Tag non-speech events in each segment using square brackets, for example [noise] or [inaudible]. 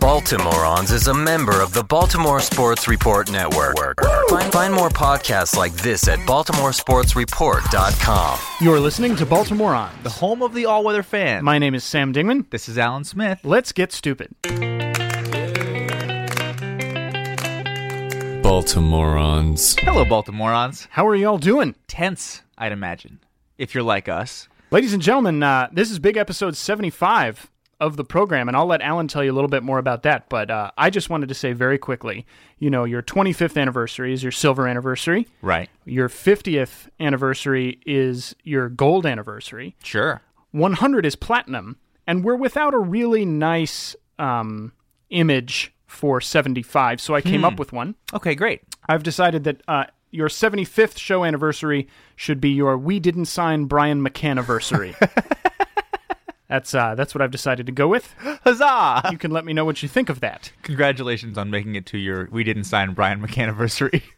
Baltimoreans is a member of the Baltimore Sports Report Network. Find, find more podcasts like this at baltimoresportsreport.com. You're listening to Baltimore On. the home of the all-weather fan. My name is Sam Dingman. this is Alan Smith. Let's get stupid. Baltimoreans. Hello, Baltimoreans. How are y'all doing? Tense, I'd imagine, if you're like us. Ladies and gentlemen, uh, this is big episode 75 of the program, and I'll let Alan tell you a little bit more about that. But uh, I just wanted to say very quickly you know, your 25th anniversary is your silver anniversary, Right. your 50th anniversary is your gold anniversary, Sure. 100 is platinum, and we're without a really nice um, image for 75, so I came up with one. Okay, great. I've decided that uh, your 75th show anniversary should be your We Didn't Sign Brian McCanniversary. [laughs] that's uh, that's what I've decided to go with. [gasps] Huzzah! You can let me know what you think of that. Congratulations on making it to your We Didn't Sign Brian McCanniversary. [laughs]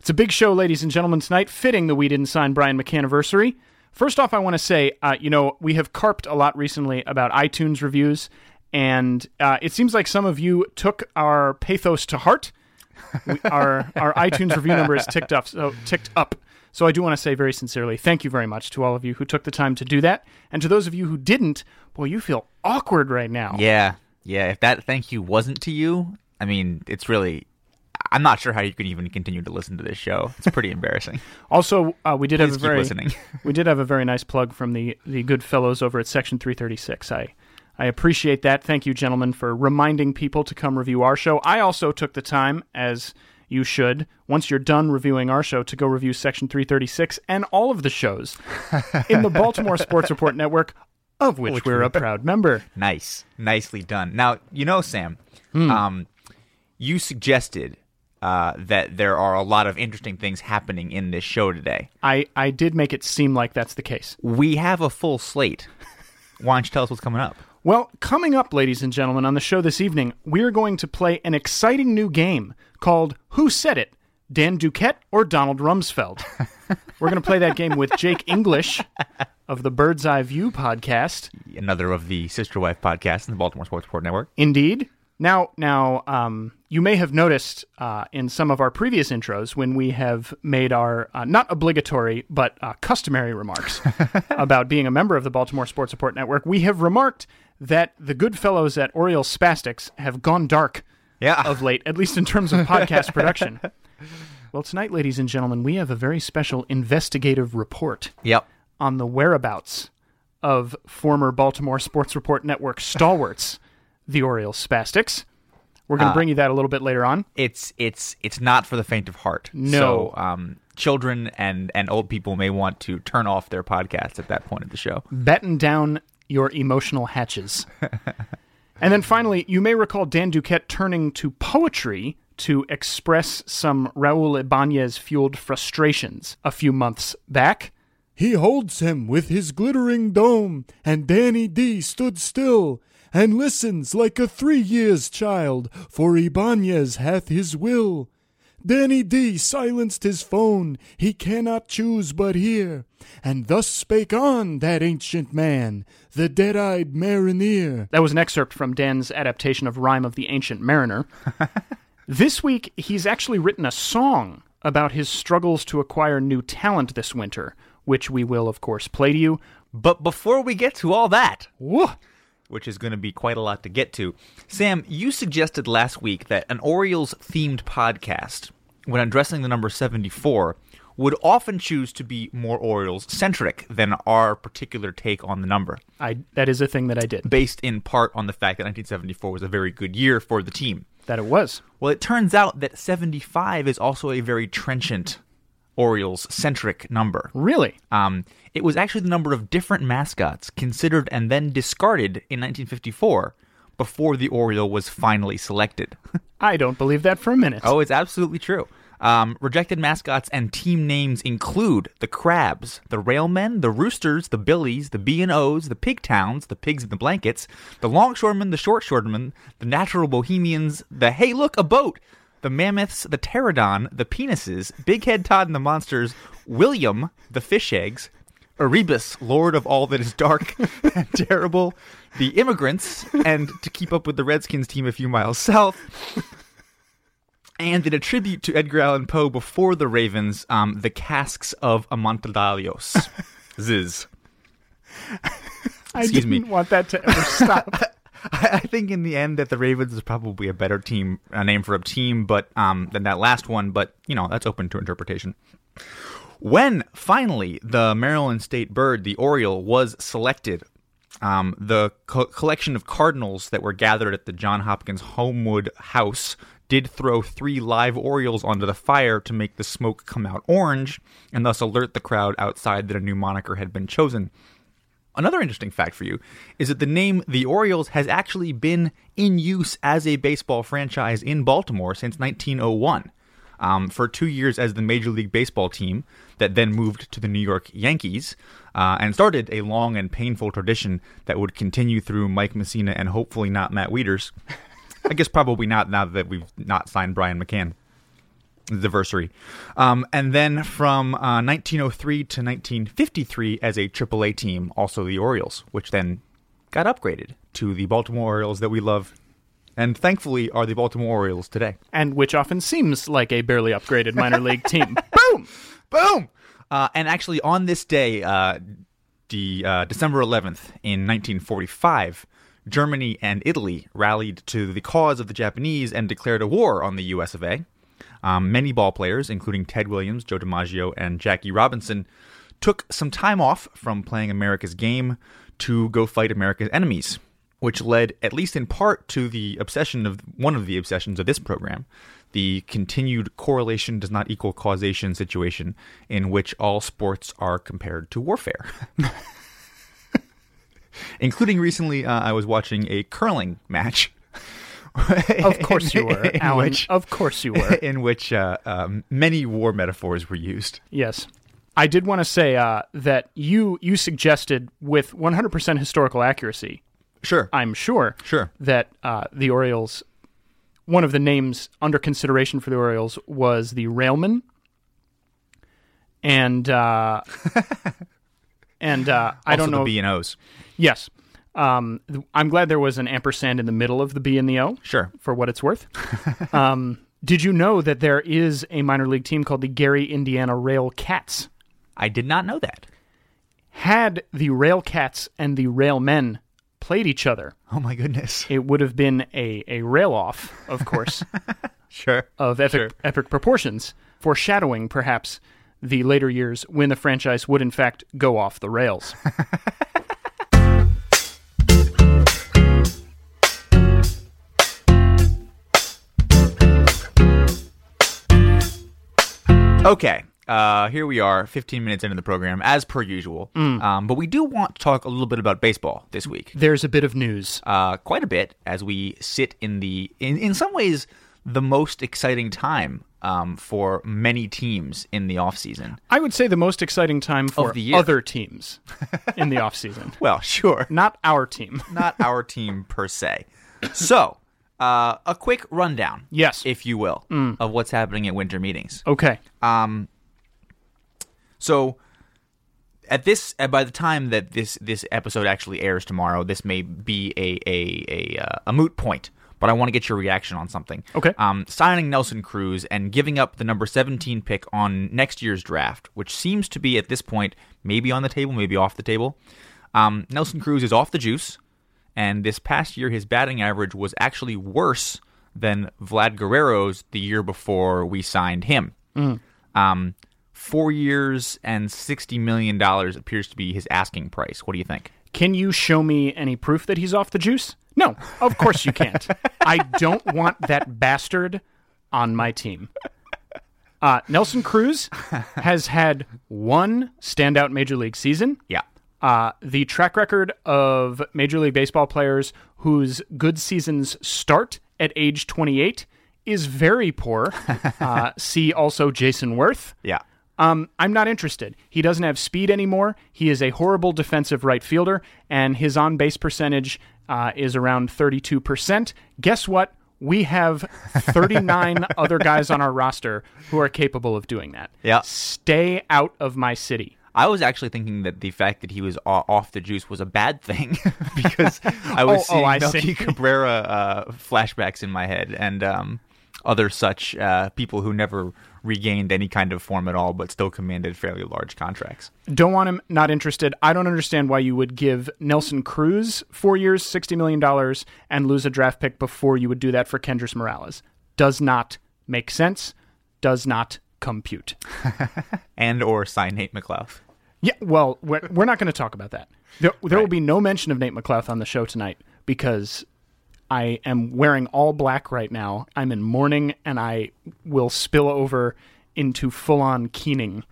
It's a big show, ladies and gentlemen, tonight, fitting the We Didn't Sign Brian McCanniversary. First off, I want to say, uh, you know, we have carped a lot recently about iTunes reviews, and uh, it seems like some of you took our pathos to heart. We, our our [laughs] iTunes review number is ticked up, so ticked up. So I do want to say very sincerely, thank you very much to all of you who took the time to do that, and to those of you who didn't. Boy, you feel awkward right now. yeah, yeah. If that thank you wasn't to you, I mean, it's really. I'm not sure how you can even continue to listen to this show. It's pretty [laughs] embarrassing. Also, uh, we did have a very listening. [laughs] we did have a very nice plug from the the good fellows over at Section 336. I I appreciate that. Thank you, gentlemen, for reminding people to come review our show. I also took the time, as you should, once you're done reviewing our show, to go review Section 336 and all of the shows in the [laughs] Baltimore Sports Report Network, of which, we're a proud member. Nice, nicely done. Now you know, Sam. Hmm. Um, you suggested uh, that there are a lot of interesting things happening in this show today. I, I did make it seem like that's the case. We have a full slate. Why don't you tell us what's coming up? Well, coming up, ladies and gentlemen, on the show this evening, we're going to play an exciting new game called Who Said It? Dan Duquette or Donald Rumsfeld? [laughs] we're going to play that game with Jake English of the Bird's Eye View podcast. Another of the sister wife podcasts in the Baltimore Sports Report Network. Indeed. Now, now, um, you may have noticed uh, in some of our previous intros when we have made our uh, not obligatory but uh, customary remarks [laughs] about being a member of the Baltimore Sports Report Network, we have remarked that the good fellows at Oriole Spastics have gone dark Yeah. of late, at least in terms of podcast [laughs] production. Well, tonight, ladies and gentlemen, we have a very special investigative report Yep. on the whereabouts of former Baltimore Sports Report Network stalwarts, the Orioles Spastics. We're going to bring you that a little bit later on. It's it's it's not for the faint of heart. No. So, um, children and and old people may want to turn off their podcasts at that point of the show. Batten down your emotional hatches. and then finally, you may recall Dan Duquette turning to poetry to express some Raul Ibanez fueled frustrations a few months back. He holds him with his glittering dome, and Danny D stood still and listens like a three years child, for Ibanez hath his will. Danny D silenced his phone, he cannot choose but hear, and thus spake on that ancient man, the dead-eyed mariner. That was an excerpt from Dan's adaptation of Rime of the Ancient Mariner. [laughs] this week, he's actually written a song about his struggles to acquire new talent this winter, which we will, of course, play to you. But before we get to all that, Woo! Which is going to be quite a lot to get to. Sam, you suggested last week that an Orioles themed podcast, when addressing the number 74, would often choose to be more Orioles centric than our particular take on the number, I, that is a thing that I did. based in part on the fact that 1974 was a very good year for the team. That it was. Well, it turns out that 75 is also a very trenchant Orioles centric number. Really? Um, it was actually the number of different mascots considered and then discarded in 1954 before the Oriole was finally selected. [laughs] I don't believe that for a minute. oh, it's absolutely true. Um, rejected mascots and team names include the Crabs, the Railmen, the Roosters, the Billies, the B and O's, the Pigtowns, the Pigs in the Blankets, the Longshoremen, the Shortshoremen, the Natural Bohemians, the Hey Look a Boat, the Mammoths, the Pterodon, the Penises, Big Head Todd and the Monsters, William, the Fish Eggs, Erebus, lord of all that is dark [laughs] and terrible, the immigrants, and to keep up with the Redskins team a few miles south. And in a tribute to Edgar Allan Poe before the Ravens, um, the casks of Amontillado. [laughs] Ziz. I didn't me. want that to ever stop. [laughs] [laughs] I, I think in the end that the Ravens is probably a better team, a name for a team, but um, than that last one. But you know that's open to interpretation. When finally the Maryland State bird, the Oriole, was selected, um, the co- collection of cardinals that were gathered at the John Hopkins Homewood House did throw three live Orioles onto the fire to make the smoke come out orange, and thus alert the crowd outside that a new moniker had been chosen. Another interesting fact for you is that the name the Orioles has actually been in use as a baseball franchise in Baltimore since 1901. Um, for two years as the Major League Baseball team that then moved to the New York Yankees uh, and started a long and painful tradition that would continue through Mike Mussina and hopefully not Matt Wieters. [laughs] I guess probably not now that we've not signed Brian McCann the anniversary. Um, and then from uh, 1903 to 1953 as a AAA team, also the Orioles, which then got upgraded to the Baltimore Orioles that we love and thankfully are the Baltimore Orioles today. and which often seems like a barely upgraded minor [laughs] league team. Boom! Boom! Uh, and actually, on this day, uh, the uh, December 11th in 1945, Germany and Italy rallied to the cause of the Japanese and declared a war on the U.S. of A. Um, many ball players, including Ted Williams, Joe DiMaggio, and Jackie Robinson, took some time off from playing America's game to go fight America's enemies, which led, at least in part, to the obsession of one of the obsessions of this program, the continued correlation does not equal causation situation in which all sports are compared to warfare. [laughs] Including recently, uh, I was watching a curling match. [laughs] Of course you were, Alan. which- of course you were. [laughs] in which uh, um, many war metaphors were used. Yes. I did want to say uh, that you you suggested with 100% historical accuracy, Sure. I'm sure, Sure. that uh, the Orioles, one of the names under consideration for the Orioles was the Railman, and uh, [laughs] and uh, I don't know. B and O's. yes, um, I'm glad there was an ampersand in the middle of the B and the O. Sure. for what it's worth. [laughs] um, did you know that there is a minor league team called the Gary, Indiana Rail Cats? I did not know that. Had the Rail Cats and the Railmen played each other, Oh my goodness. it would have been a, a rail off, of course, [laughs] Sure. of epic, Sure. epic proportions, foreshadowing perhaps the later years when the franchise would in fact go off the rails. [laughs] Okay. Uh, here we are, 15 minutes into the program, as per usual. Um, but we do want to talk a little bit about baseball this week. There's a bit of news. Uh, quite a bit as we sit in the, in, in some ways, the most exciting time um, for many teams in the offseason. I would say the most exciting time for the other teams in the [laughs] offseason. Well, sure. Not our team. Not our team per se. So, uh, a quick rundown, Yes. if you will, of what's happening at winter meetings. Okay. Um, so at this, by the time that this this episode actually airs tomorrow, this may be a a a, uh, a moot point. But I want to get your reaction on something. Okay. Um, signing Nelson Cruz and giving up the number 17 pick on next year's draft, which seems to be at this point maybe on the table, maybe off the table. Um, Nelson Cruz is off the juice, and this past year his batting average was actually worse than Vlad Guerrero's the year before we signed him. Um, four years and sixty million dollars appears to be his asking price. What do you think? Can you show me any proof that he's off the juice? No, of course you can't. [laughs] I don't want that bastard on my team. Uh, Nelson Cruz [laughs] has had one standout major league season. Yeah, Uh, the track record of Major League Baseball players whose good seasons start at age 28 is very poor. [laughs] uh, see also Jayson Werth. yeah, Um, I'm not interested. He doesn't have speed anymore. He is a horrible defensive right fielder, and his on base percentage uh, is around 32%. Guess what? We have 39 [laughs] other guys on our roster who are capable of doing that. Yeah. Stay out of my city. I was actually thinking that the fact that he was off the juice was a bad thing [laughs] because [laughs] I was Oh, oh, seeing I Melky. [laughs] Cabrera uh, flashbacks in my head and um, other such uh, people who never regained any kind of form at all, but still commanded fairly large contracts. Don't want him. Not interested. I don't understand why you would give Nelson Cruz four years, sixty million dollars, and lose a draft pick before you would do that for Kendrys Morales. Does not make sense. Does not compute. [laughs] And or sign Nate McLouth. Yeah, well, we're, we're not going to talk about that. There, there will be no mention of Nate McLouth on the show tonight because I am wearing all black right now. I'm in mourning, and I will spill over into full-on keening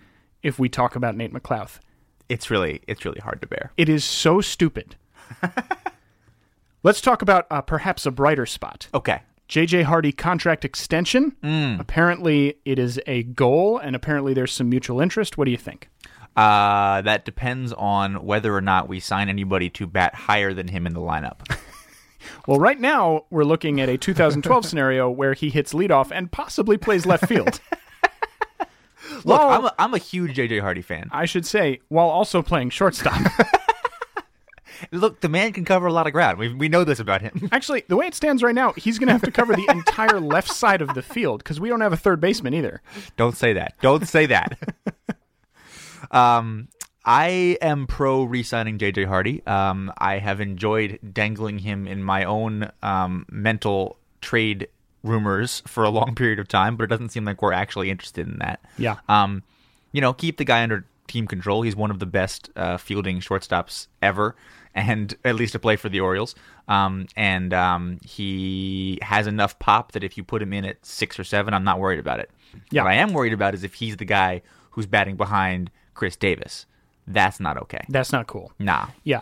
if we talk about Nate McLouth. It's really it's really hard to bear. It is so stupid. [laughs] Let's talk about uh, perhaps a brighter spot. Okay. JJ Hardy contract extension. Apparently, it is a goal, and apparently, there's some mutual interest. What do you think? Uh, that depends on whether or not we sign anybody to bat higher than him in the lineup. [laughs] [laughs] Well, right now we're looking at a 2012 [laughs] scenario where he hits leadoff and possibly plays left field. Look, Well- I'm a, I'm a huge JJ Hardy fan. I should say, while also playing shortstop. Look, the man can cover a lot of ground. We we know this about him. [laughs] Actually, the way it stands right now, he's going to have to cover the [laughs] entire left side of the field because we don't have a third baseman either. Don't say that. Don't say that. [laughs] um, I am pro re-signing JJ Hardy. Um, I have enjoyed dangling him in my own um, mental trade rumors for a long period of time, but it doesn't seem like we're actually interested in that. Yeah. Um, you know, keep the guy under team control. He's one of the best uh, fielding shortstops ever, and at least to play for the Orioles. Um, and um, he has enough pop that if you put him in at six or seven, I'm not worried about it. Yeah. What I am worried about is if he's the guy who's batting behind Chris Davis. That's not okay. That's not cool. Nah. Yeah.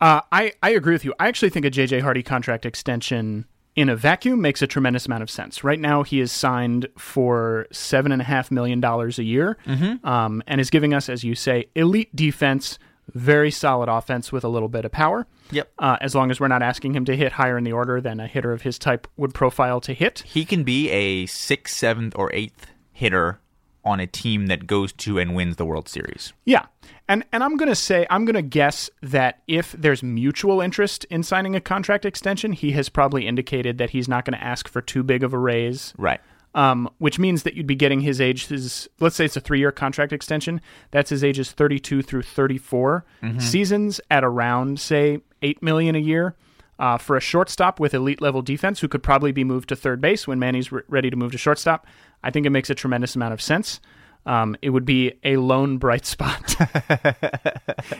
Uh, I, I agree with you. I actually think a JJ Hardy contract extension in a vacuum makes a tremendous amount of sense. Right now, he is signed for $7.5 million a year um, and is giving us, as you say, elite defense, very solid offense with a little bit of power. Yep. Uh, as long as we're not asking him to hit higher in the order than a hitter of his type would profile to hit. He can be a sixth, seventh, or eighth hitter on a team that goes to and wins the World Series. Yeah. And and I'm going to say I'm going to guess that if there's mutual interest in signing a contract extension, he has probably indicated that he's not going to ask for too big of a raise. Right. Um, which means that you'd be getting his age his let's say it's a 3-year contract extension. That's his ages 32 through 34 seasons at around say 8 million a year. Uh, for a shortstop with elite level defense who could probably be moved to third base when Manny's re- ready to move to shortstop, I think it makes a tremendous amount of sense. Um, it would be a lone bright [laughs] spot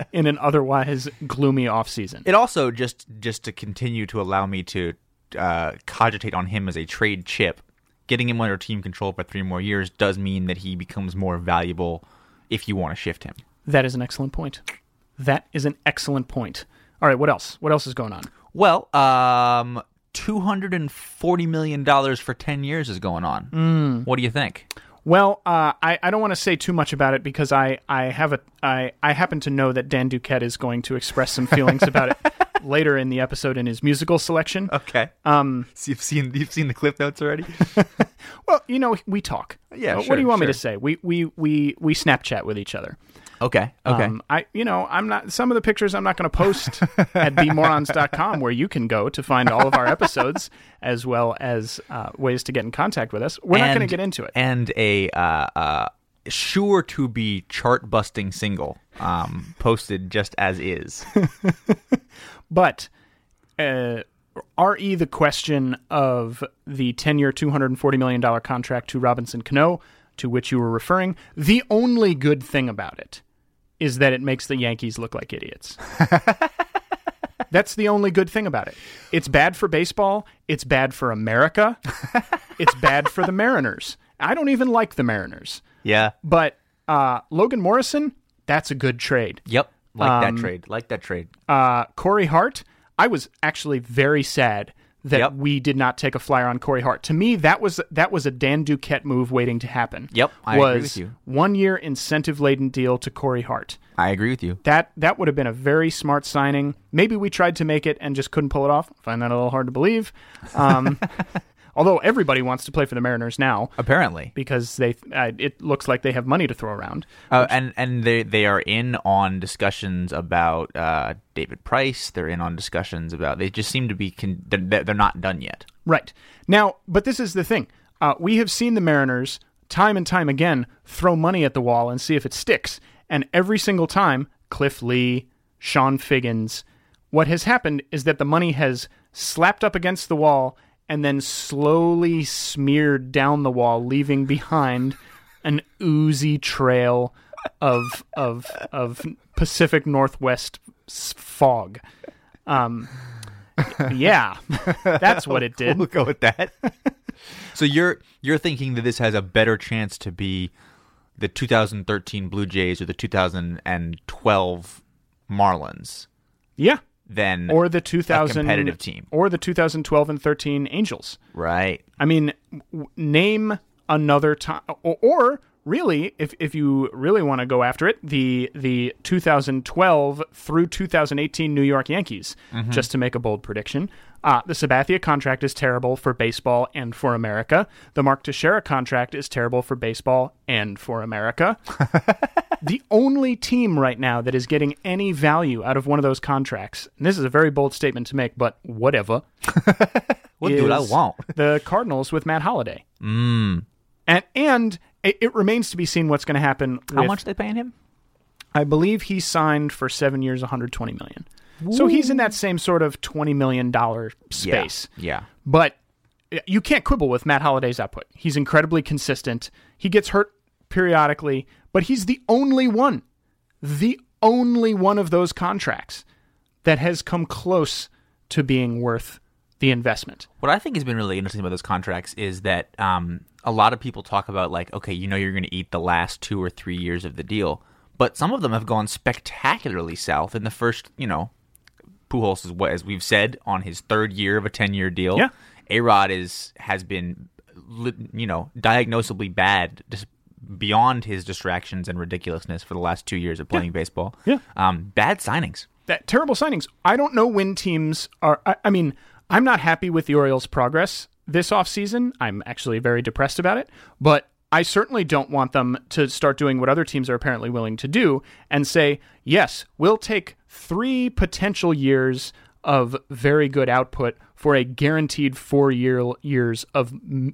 [laughs] in an otherwise gloomy offseason. It also just just to continue to allow me to uh, cogitate on him as a trade chip. Getting him under team control for three more years does mean that he becomes more valuable if you want to shift him. That is an excellent point. That is an excellent point. All right, what else? What else is going on? Well, um, two hundred and forty million dollars for ten years is going on. What do you think? Well, uh, I, I don't want to say too much about it because I, I have a I, I happen to know that Dan Duquette is going to express some feelings about it [laughs] later in the episode in his musical selection. Okay. Um, so you've seen you've seen the clip notes already. [laughs] Well, you know, we talk. Yeah, Uh, What do you want me to say? We we we we Snapchat with each other. okay. Okay. Um, I you know, I'm not some of the pictures I'm not going to post [laughs] at bmorons.com where you can go to find all of our episodes as well as uh, ways to get in contact with us. We're not going to get into it. And a uh, uh, sure to be chart busting single um, posted just as is. [laughs] But uh, re the question of the 10 year, $240 million contract to Robinson Cano, to which you were referring, the only good thing about it is that it makes the Yankees look like idiots. [laughs] That's the only good thing about it. It's bad for baseball. It's bad for America. [laughs] it's bad for the Mariners. I don't even like the Mariners. Yeah. But uh, Logan Morrison, that's a good trade. Yep. Like Um, that trade. Like that trade. uh, Corey Hart, I was actually very sad that Yep. we did not take a flyer on Corey Hart. To me, that was that was a Dan Duquette move waiting to happen. Yep, I agree with you. one year incentive laden deal to Corey Hart. I agree with you. That that would have been a very smart signing. Maybe we tried to make it and just couldn't pull it off. I find that a little hard to believe. Um, [laughs] Although everybody wants to play for the Mariners now Apparently, because they uh, it looks like they have money to throw around. uh, and and they they are in on discussions about uh, David Price. They're in on discussions about. They just seem to be. Con- they're, they're not done yet. Right. Now, but this is the thing. Uh, we have seen the Mariners time and time again throw money at the wall and see if it sticks. And every single time, Cliff Lee, Chone Figgins, what has happened is that the money has slapped up against the wall and then slowly smeared down the wall, leaving behind an oozy trail of of of Pacific Northwest fog. Um, yeah, that's what it did. [laughs] We'll go with that. [laughs] so you're you're thinking that this has a better chance to be the 2013 Blue Jays or the 2012 Marlins Yeah, than or the 2000 competitive team. or the 2012 and 13 Angels. right. I mean, w- name another time, or, or really, if if you really want to go after it, the the 2012 through 2018 New York Yankees. Mm-hmm. Just to make a bold prediction, uh, the Sabathia contract is terrible for baseball and for America. The Mark Teixeira contract is terrible for baseball and for America. [laughs] the only team right now that is getting any value out of one of those contracts, and this is a very bold statement to make, but whatever. [laughs] We'll do what I want. the Cardinals with Matt Holliday. Mm. And and it, it remains to be seen what's going to happen. How with- much they paying him? I believe he signed for seven years, 120 million. So he's in that same sort of 20 million dollar space. Yeah. But you can't quibble with Matt Holliday's output. He's incredibly consistent. He gets hurt periodically, but he's the only one, the only one of those contracts that has come close to being worth the investment. What I think has been really interesting about those contracts is that um, a lot of people talk about like, okay, you know, you're going to eat the last two or three years of the deal, but some of them have gone spectacularly south in the first, you know, Pujols is what as we've said on his third year of a ten year deal. Yeah. A Rod is has been, you know, diagnosably bad. Just beyond his distractions and ridiculousness for the last two years of playing baseball. Yeah. Um, bad signings. that terrible signings. I don't know when teams are. I, I mean, I'm not happy with the Orioles' progress this offseason. I'm actually very depressed about it, but I certainly don't want them to start doing what other teams are apparently willing to do and say, yes, we'll take three potential years of very good output for a guaranteed four year years of m-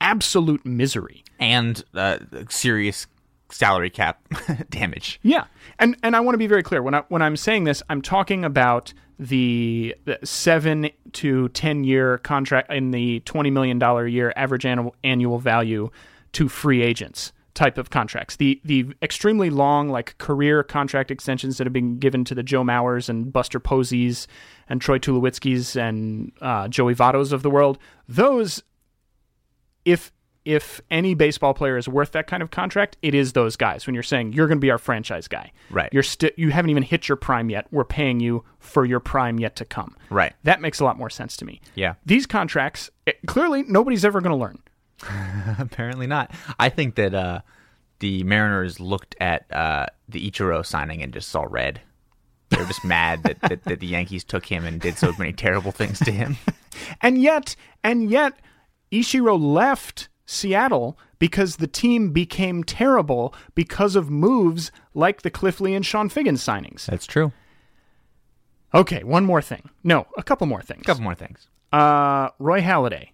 absolute misery. and uh, serious salary cap [laughs] damage. Yeah, and and I want to be very clear when I when I'm saying this, I'm talking about the, the seven to ten year contract in the twenty million dollar year average annual annual value to free agents type of contracts. The the extremely long like career contract extensions that have been given to the Joe Mauers and Buster Posies and Troy Tulowitzki's and uh, Joey Vottos of the world. Those if if any baseball player is worth that kind of contract, it is those guys. When you're saying you're going to be our franchise guy, Right. You're still you haven't even hit your prime yet. We're paying you for your prime yet to come. Right. That makes a lot more sense to me. Yeah. These contracts, it, clearly, nobody's ever going to learn. [laughs] Apparently not. I think that uh, the Mariners looked at uh, the Ichiro signing and just saw red. They're just [laughs] mad that, that, that the Yankees took him and did so many terrible things to him. [laughs] And yet, and yet, Ichiro left Seattle because the team became terrible because of moves like the Cliff Lee and Chone Figgins signings. That's true. Okay, one more thing. No, a couple more things. A couple more things. Uh, Roy Halladay,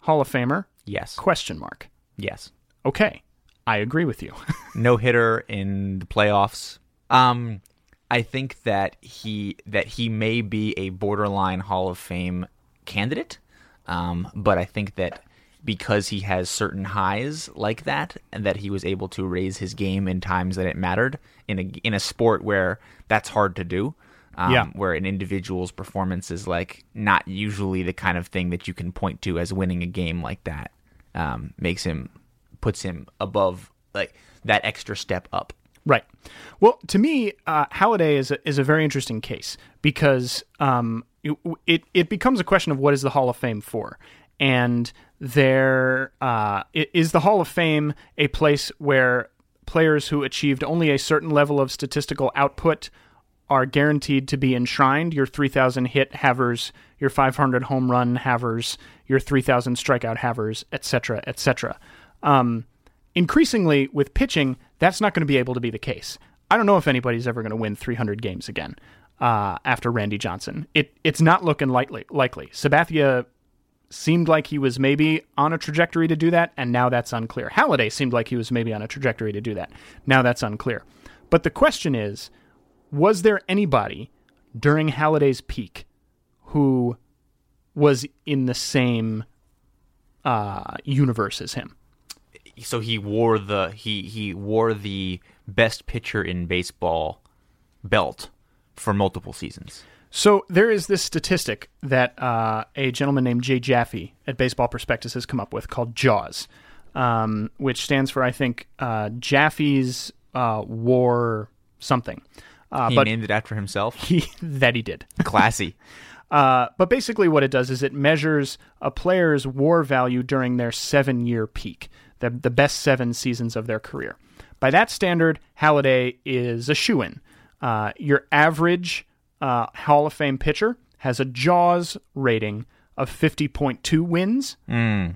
Hall of Famer? Yes. Question mark. Yes. Okay, I agree with you. [laughs] no hitter in the playoffs. Um, I think that he that he may be a borderline Hall of Fame candidate, um, but I think that because he has certain highs like that, and that he was able to raise his game in times that it mattered in a in a sport where that's hard to do. Um, Yeah. where an individual's performance is like not usually the kind of thing that you can point to as winning a game like that. Um, makes him puts him above like that extra step up. Right. Well, to me, uh, Halladay is a, is a very interesting case because um, it, it it becomes a question of what is the Hall of Fame for, and there uh, is the Hall of Fame a place where players who achieved only a certain level of statistical output are guaranteed to be enshrined. Your 3,000 hit havers, your 500 home run havers, your 3,000 strikeout havers, etc., etc. Um, increasingly, with pitching, that's not going to be able to be the case. I don't know if anybody's ever going to win 300 games again uh, after Randy Johnson. It it's not looking likely. Likely, Sabathia seemed like he was maybe on a trajectory to do that, and now that's unclear. Halladay seemed like he was maybe on a trajectory to do that. Now that's unclear. But the question is, was there anybody during Halladay's peak who was in the same uh, universe as him? So he wore the he he wore the best pitcher in baseball belt for multiple seasons. So there is this statistic that uh, a gentleman named Jay Jaffe at Baseball Prospectus has come up with called JAWS, um, which stands for I think uh, Jaffe's uh, War something. Uh, He but named it after himself. [laughs] he, that he did. Classy. [laughs] Uh, but basically, what it does is it measures a player's WAR value during their seven-year peak, the the best seven seasons of their career. By that standard, Halladay is a shoe-in. Uh, your average uh, Hall of Fame pitcher has a JAWS rating of 50.2 wins.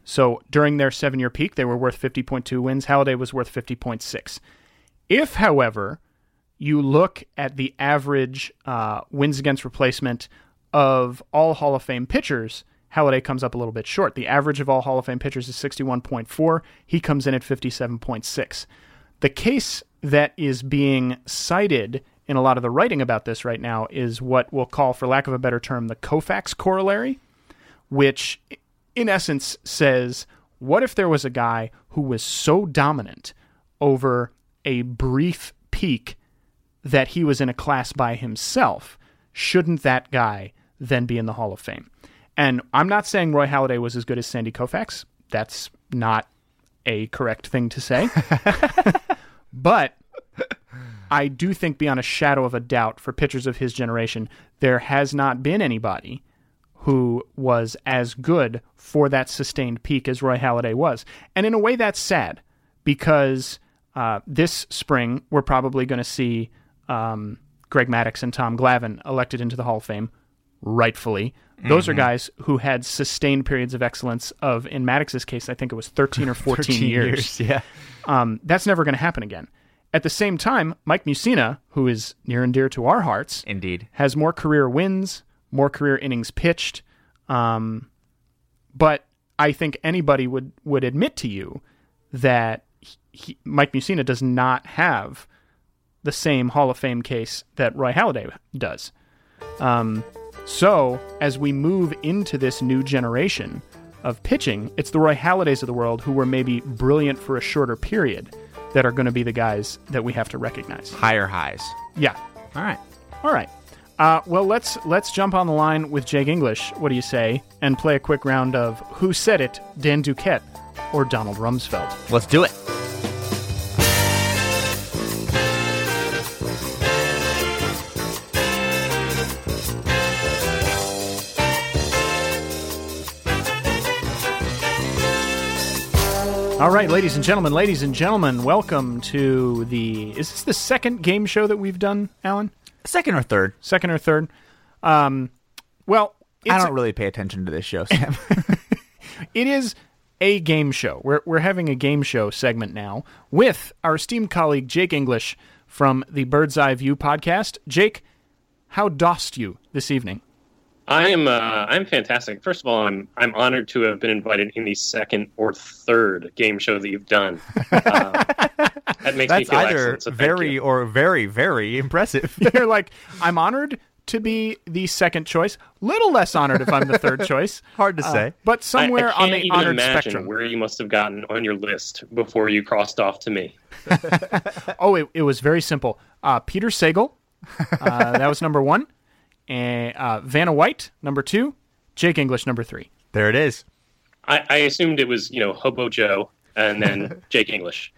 So during their seven-year peak, they were worth 50.2 wins. Halladay was worth 50.6. If, however, you look at the average uh, wins against replacement of all Hall of Fame pitchers, Halladay comes up a little bit short. The average of all Hall of Fame pitchers is 61.4. He comes in at 57.6. The case that is being cited in a lot of the writing about this right now is what we'll call, for lack of a better term, the Koufax corollary, which in essence says what if there was a guy who was so dominant over a brief peak that he was in a class by himself, shouldn't that guy then be in the Hall of Fame? And I'm not saying Roy Halladay was as good as Sandy Koufax. That's not a correct thing to say. [laughs] but I do think beyond a shadow of a doubt for pitchers of his generation, there has not been anybody who was as good for that sustained peak as Roy Halladay was. And in a way, that's sad because uh, this spring we're probably going to see um, Greg Maddux and Tom Glavine elected into the Hall of Fame, rightfully. Those are guys who had sustained periods of excellence of, in Maddux's case, I think it was 13 or [laughs] 14, years. Yeah. Um, that's never going to happen again. At the same time, Mike Mussina, who is near and dear to our hearts, Indeed. has more career wins, more career innings pitched. Um, but I think anybody would, would admit to you that he, Mike Mussina does not have the same Hall of Fame case that Roy Halladay does. Um, so as we move into this new generation of pitching, it's the Roy Halladays of the world who were maybe brilliant for a shorter period that are going to be the guys that we have to recognize. Higher highs. Yeah. All right. All right. Uh, well, let's let's jump on the line with Jake English. What do you say? And play a quick round of Who Said It, Dan Duquette or Donald Rumsfeld. Let's do it. All right, ladies and gentlemen, ladies and gentlemen, welcome to the. Is this the second game show that we've done, Alan? Second or third. Second or third? Um, well, I don't really pay attention to this show, [laughs] Sam. it is a game show. We're we're having a game show segment now with our esteemed colleague Jake English from the Bird's Eye View podcast. Jake, how dost you this evening? I am uh, I'm fantastic. First of all, I'm I'm honored to have been invited in the second or third game show that you've done. [laughs] Uh, that makes me That's feel either excellent. So very you. or very, very impressive. [laughs] They're like, I'm honored to be the second choice. Little less honored if I'm the third choice. [laughs] Hard to say. But somewhere I, on can't the even honored imagine spectrum. where you must have gotten on your list before you crossed off to me. Oh, it, it was very simple. Uh, Peter Sagal, uh, that was number one. And uh, Vanna White, number two. Jake English, number three. There it is. I, I assumed it was you know Hobo Joe and then [laughs] Jake English.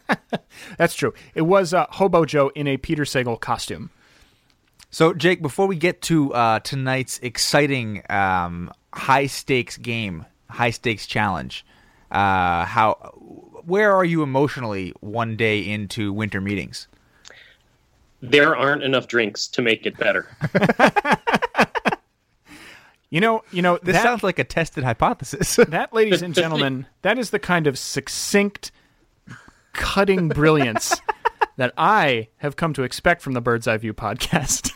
[laughs] That's true. It was uh, Hobo Joe in a Peter Sagal costume. So, Jake, before we get to uh, tonight's exciting um, high stakes game, high stakes challenge, uh, how where are you emotionally one day into winter meetings? There aren't enough drinks to make it better. [laughs] You know, you know This that, sounds like a tested hypothesis. [laughs] [laughs] that, ladies and gentlemen, that is the kind of succinct, cutting brilliance that I have come to expect from the Bird's Eye View podcast.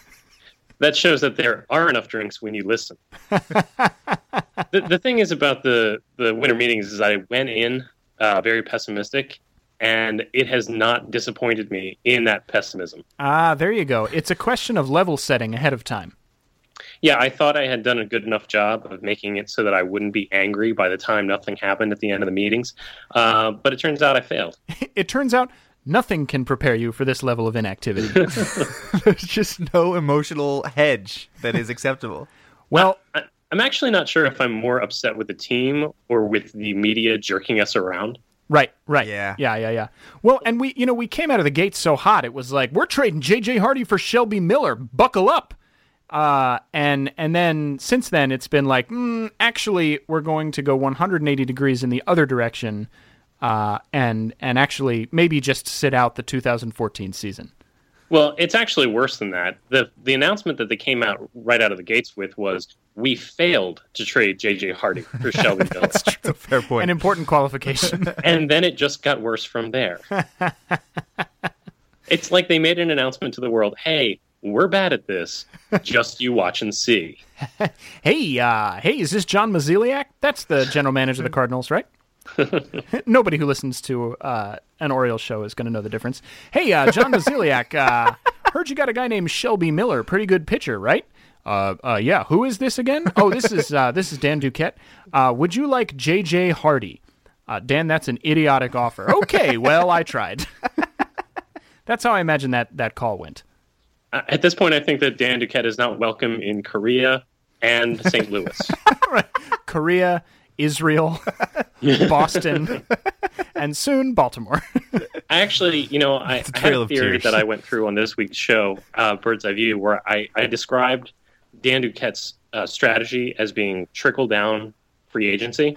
that shows that there are enough drinks when you listen. the, the thing is about the the winter meetings is I went in uh, very pessimistic, and it has not disappointed me in that pessimism. ah, there you go. It's a question of level setting ahead of time. Yeah, I thought I had done a good enough job of making it so that I wouldn't be angry by the time nothing happened at the end of the meetings, uh, but it turns out I failed. [laughs] It turns out nothing can prepare you for this level of inactivity. [laughs] There's just no emotional hedge that is acceptable. [laughs] well, I, I'm actually not sure if I'm more upset with the team or with the media jerking us around. Right, right. Yeah. Yeah, yeah, yeah. Well, and we, you know, we came out of the gate so hot. It was like, we're trading JJ Hardy for Shelby Miller. Buckle up. Uh, and and then since then it's been like, mm, actually, we're going to go 180 degrees in the other direction, uh, and and actually maybe just sit out the 2014 season. Well, it's actually worse than that. The the announcement that they came out right out of the gates with was we failed to trade JJ Hardy for [laughs] Shelby Miller. Fair point. An important qualification. [laughs] and then it just got worse from there. [laughs] it's like they made an announcement to the world, "Hey, we're bad at this. Just you watch and see." hey, uh, hey, is this John Mozeliak? That's the general manager of the Cardinals, right? [laughs] Nobody who listens to uh, an Orioles show is going to know the difference. Hey, uh, John Mozeliak, uh, heard you got a guy named Shelby Miller, pretty good pitcher, right? Uh, uh, yeah. Who is this again? Oh, this is uh, this is Dan Duquette. Uh, would you like J.J. Hardy? Uh, Dan, that's an idiotic offer. Okay, well, I tried. [laughs] that's how I imagine that that call went. Uh, At this point, I think that Dan Duquette is not welcome in Korea and St. Louis. [laughs] Korea, Israel, [laughs] Boston, and soon Baltimore. I actually, you know, I, I had a theory that I went through on this week's show, uh, Bird's Eye View, where I, I described Dan Duquette's uh, strategy as being trickle down free agency,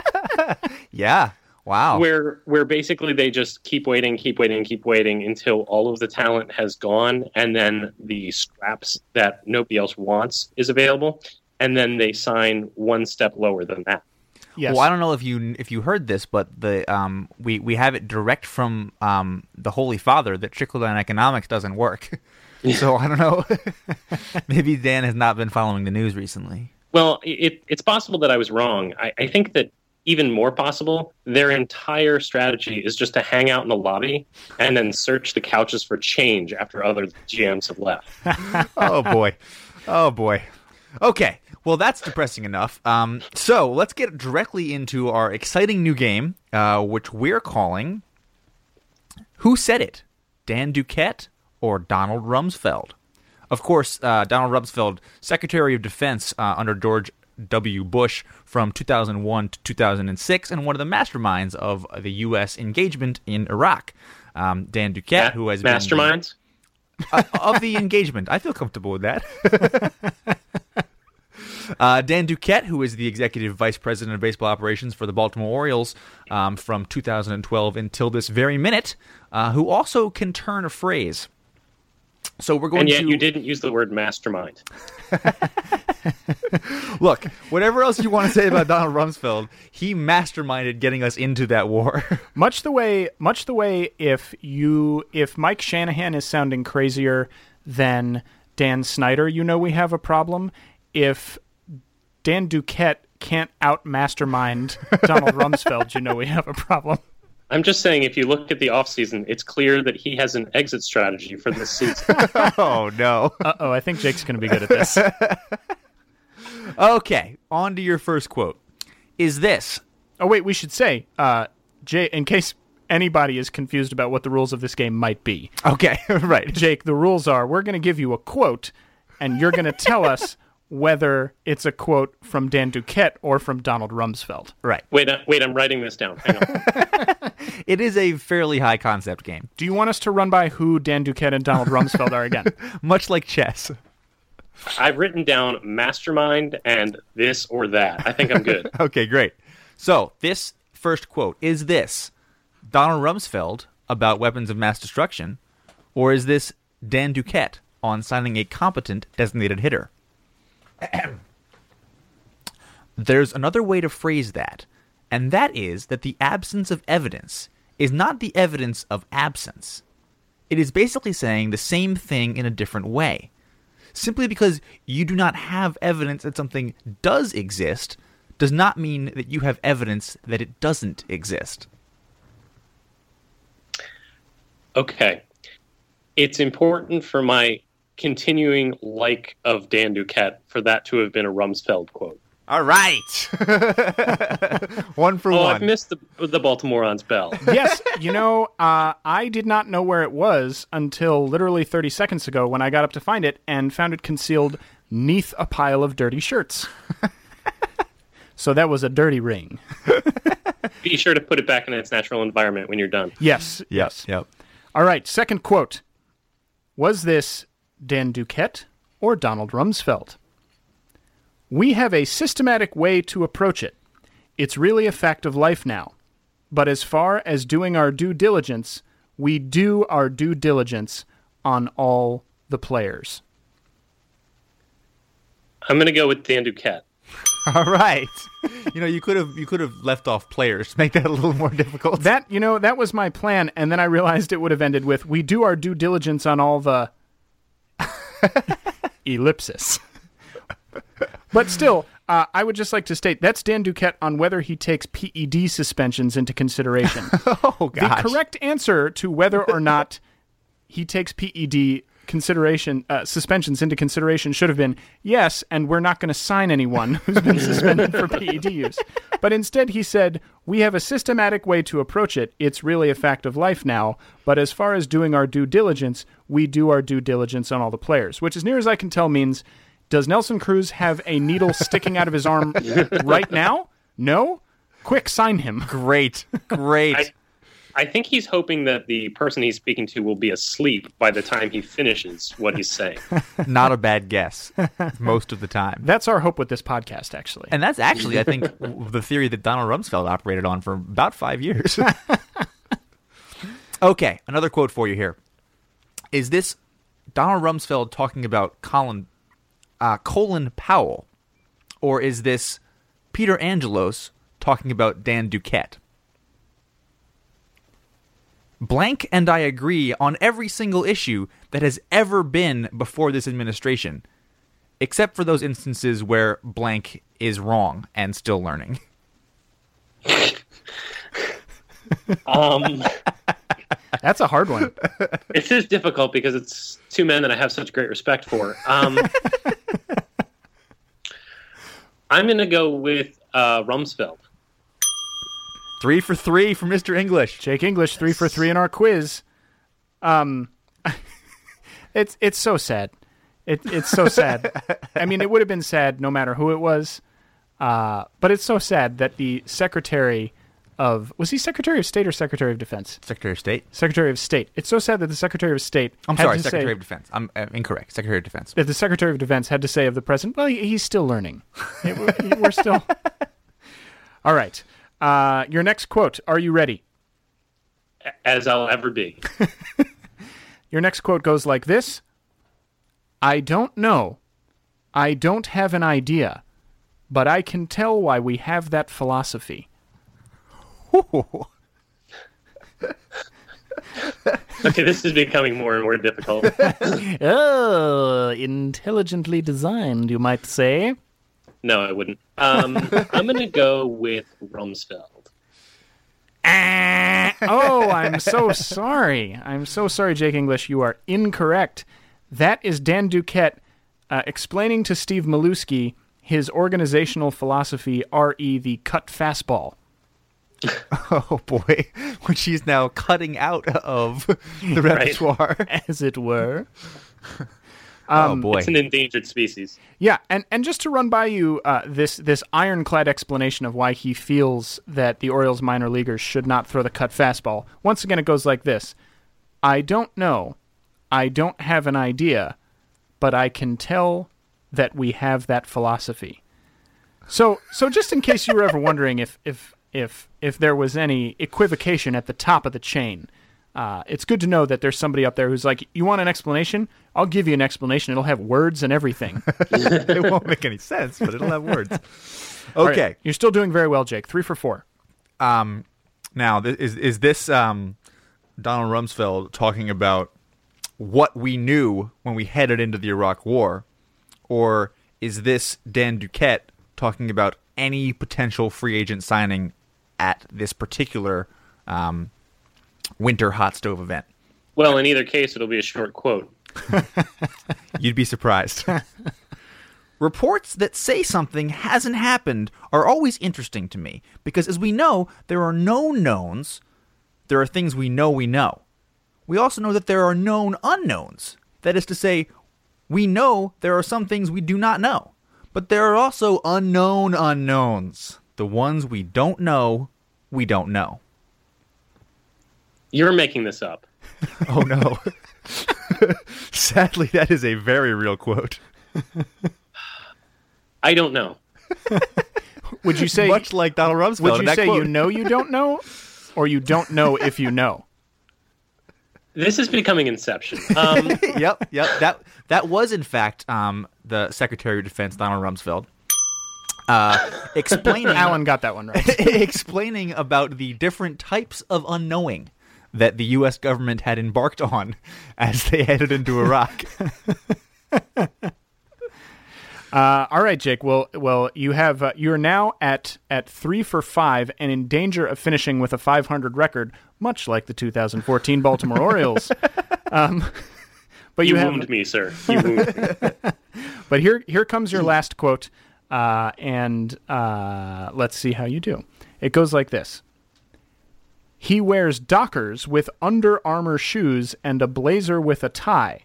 [laughs] yeah. Wow. where where basically they just keep waiting, keep waiting, keep waiting until all of the talent has gone, and then the scraps that nobody else wants is available, and then they sign one step lower than that. yes. Well, I don't know if you if you heard this, but the um we we have it direct from um the Holy Father that trickle down economics doesn't work. [laughs] so I don't know. [laughs] Maybe Dan has not been following the news recently. Well, it, it's possible that I was wrong. I, I think that even more possible, their entire strategy is just to hang out in the lobby and then search the couches for change after other GMs have left. [laughs] oh boy, oh boy. Okay, well that's depressing enough. Um, so let's get directly into our exciting new game, uh, which we're calling "Who Said It?" Dan Duquette or Donald Rumsfeld? Of course, uh, Donald Rumsfeld, Secretary of Defense uh, under George W. Bush from 2001 to 2006, and one of the masterminds of the U.S. engagement in Iraq. Um, Dan Duquette, who has the- Masterminds? uh, of the engagement. I feel comfortable with that. [laughs] uh, Dan Duquette, who is the executive vice president of baseball operations for the Baltimore Orioles um, from 2012 until this very minute, uh, who also can turn a phrase. So we're going And yet to you didn't use the word mastermind. [laughs] look. Whatever else you want to say about Donald Rumsfeld, he masterminded getting us into that war. [laughs] much the way much the way if you if Mike Shanahan is sounding crazier than Dan Snyder, you know we have a problem. If Dan Duquette can't out mastermind Donald Rumsfeld, you know we have a problem. I'm just saying, if you look at the offseason, it's clear that he has an exit strategy for this season. [laughs] oh no. Uh oh, I think Jake's going to be good at this. [laughs] Okay, on to your first quote. Is this Oh wait, we should say, uh, Jay, in case anybody is confused about what the rules of this game might be. okay? [laughs] right. Jake, the rules are we're going to give you a quote, and you're going to tell us whether it's a quote from Dan Duquette or from Donald Rumsfeld. Right. wait, uh, wait, I'm writing this down. Hang on. [laughs] [laughs] It is a fairly high concept game, Do you want us to run by who Dan Duquette and Donald Rumsfeld are again? [laughs] much like chess. I've written down mastermind and this or that. I think I'm good. Okay, great. So, this first quote is this Donald Rumsfeld about weapons of mass destruction, or is this Dan Duquette on signing a competent designated hitter. [clears throat] There's another way to phrase that, and that is that the absence of evidence is not the evidence of absence. It is basically saying the same thing in a different way. Simply because you do not have evidence that something does exist does not mean that you have evidence that it doesn't exist. Okay. It's important for my continuing like of Dan Duquette for that to have been a Rumsfeld quote. All right. [laughs] one for Oh, one. I've missed the the Baltimorons bell. [laughs] yes, you know, uh, I did not know where it was until literally 30 seconds ago when I got up to find it and found it concealed neath a pile of dirty shirts. [laughs] so that was a dirty ring. Be sure to put it back in its natural environment when you're done. Yes. yes. Yep. All right, second quote. Was this Dan Duquette or Donald Rumsfeld? We have a systematic way to approach it. It's really a fact of life now. But as far as doing our due diligence, we do our due diligence on all the players. I'm going to go with Dan Duquette. [laughs] All right. you know, you could have you could have left off players to make that a little more difficult. That, you know, that was my plan, and then I realized it would have ended with we do our due diligence on all the [laughs] ellipsis. but still, uh, I would just like to state that's Dan Duquette on whether he takes PED suspensions into consideration. [laughs] oh gosh. The correct answer to whether or not he takes PED consideration uh, suspensions into consideration should have been yes, and we're not going to sign anyone [laughs] who's been suspended for PED use. But instead, he said we have a systematic way to approach it. It's really a fact of life now. But as far as doing our due diligence, we do our due diligence on all the players, which, as near as I can tell, means does Nelson Cruz have a needle sticking out of his arm [laughs] right now? No. Quick, sign him. Great. Great. I, I think he's hoping that the person he's speaking to will be asleep by the time he finishes what he's saying. [laughs] Not a bad guess most of the time. That's our hope with this podcast, actually. And that's actually, I think, the theory that Donald Rumsfeld operated on for about five years. [laughs] okay, another quote for you here. Is this Donald Rumsfeld talking about Colin, uh, Colin Powell, or is this Peter Angelos talking about Dan Duquette? Blank and I agree on every single issue that has ever been before this administration, except for those instances where blank is wrong and still learning. Um, That's a hard one. It's is difficult because it's two men that I have such great respect for. Um, [laughs] I'm going to go with uh, Rumsfeld. Three for three for Mr. English. Jake English, three for three in our quiz. Um, [laughs] it's it's so sad. It, it's so sad. [laughs] I mean, it would have been sad no matter who it was. Uh, but it's so sad that the Secretary of was he Secretary of State or Secretary of Defense? Secretary of State. Secretary of State. It's so sad that the Secretary of State. I'm sorry, Secretary say, of Defense. I'm uh, incorrect. Secretary of Defense. that the Secretary of Defense had to say of the president, well, he, he's still learning. It- we're still. [laughs] All right. Uh, your next quote. Are you ready? As I'll ever be. [laughs] Your next quote goes like this I don't know. I don't have an idea, but I can tell why we have that philosophy. [laughs] Okay, this is becoming more and more difficult. [laughs] Oh, intelligently designed, you might say. No, I wouldn't. Um, [laughs] I'm going to go with Rumsfeld. [laughs] oh, I'm so sorry. I'm so sorry, Jake English. You are incorrect. That is Dan Duquette uh, explaining to Steve Melewski his organizational philosophy, re the cut fastball. [laughs] Oh boy, which he's now cutting out of the repertoire. as it were. Oh boy. It's an endangered species. Yeah, and, and just to run by you uh, this this ironclad explanation of why he feels that the Orioles minor leaguers should not throw the cut fastball. Once again, it goes like this: I don't know, I don't have an idea, but I can tell that we have that philosophy. So so just in case you were ever wondering if if if if there was any equivocation at the top of the chain, uh, it's good to know that there's somebody up there who's like, you want an explanation? I'll give you an explanation. It'll have words and everything. [laughs] [laughs] it won't make any sense, but it'll have words. [laughs] All right, Okay. you're still doing very well, Jake. Three for four. Um, now th- is is this um, Donald Rumsfeld talking about what we knew when we headed into the Iraq War, or is this Dan Duquette talking about any potential free agent signing at this particular um, winter hot stove event? Well, in either case, it'll be a short quote. [laughs] You'd be surprised. [laughs] Reports that say something hasn't happened are always interesting to me because, as we know, there are known knowns. There are things we know we know. We also know that there are known unknowns. That is to say, we know there are some things we do not know. But there are also unknown unknowns. The ones we don't know, we don't know. You're making this up. [laughs] Oh no. [laughs] Sadly, that is a very real quote. I don't know. [laughs] Would you say Much like Donald Rumsfeld. Would you say quote. you know you don't know, or you don't know if you know? This is becoming Inception. Um, yep, yep. That that was in fact um, the Secretary of Defense Donald Rumsfeld uh, explaining Alan got that one right. explaining about the different types of unknowing that the U.S. government had embarked on as they headed into Iraq. [laughs] [laughs] Uh, all right, Jake. Well, well, you have uh, you're now at at three for five and in danger of finishing with a 500 record, much like the 2014 Baltimore Orioles. [laughs] Um, but you, you have, me, sir. You wound me. but here here comes your last quote, uh, and uh, let's see how you do. It goes like this. He wears Dockers with Under Armour shoes and a blazer with a tie,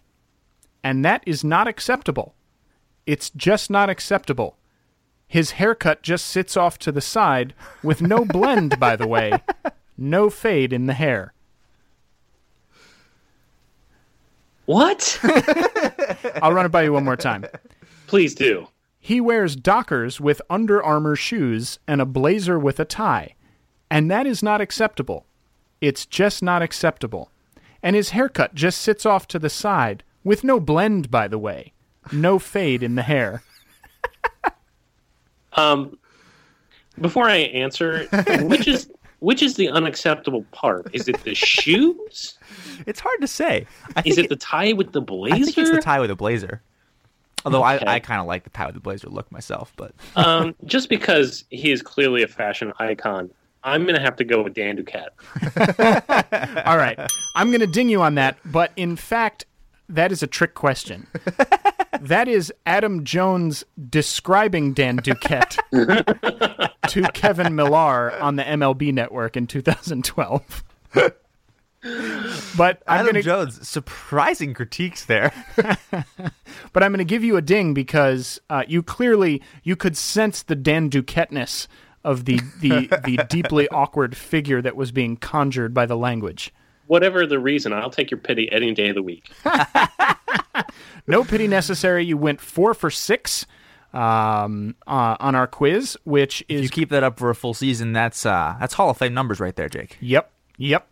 and that is not acceptable. It's just not acceptable. His haircut just sits off to the side with no blend, by the way, no fade in the hair. what? [laughs] I'll run it by you one more time. Please do. He wears Dockers with Under Armour shoes and a blazer with a tie, and that is not acceptable. It's just not acceptable. And his haircut just sits off to the side, with no blend, by the way, no fade in the hair. Um, before I answer, [laughs] which is which is the unacceptable part? Is it the shoes? It's hard to say. Is think it the tie with the blazer? I think it's the tie with the blazer. Although Okay. I, I kind of like the tie with the blazer look myself, but um, just because he is clearly a fashion icon, I'm going to have to go with Dan Duquette. [laughs] All right. I'm going to ding you on that, but in fact, that is a trick question. that is Adam Jones describing Dan Duquette [laughs] to Kevin Millar on the MLB network in 2012. but I'm Adam going to Jones surprising critiques there. [laughs] but I'm going to give you a ding because uh, you clearly you could sense the Dan Duquette-ness of the the [laughs] the deeply awkward figure that was being conjured by the language. Whatever the reason, I'll take your pity any day of the week. [laughs] No pity necessary. You went four for six um, uh, on our quiz, which If is you keep that up for a full season, that's uh, that's Hall of Fame numbers right there, Jake. yep, yep.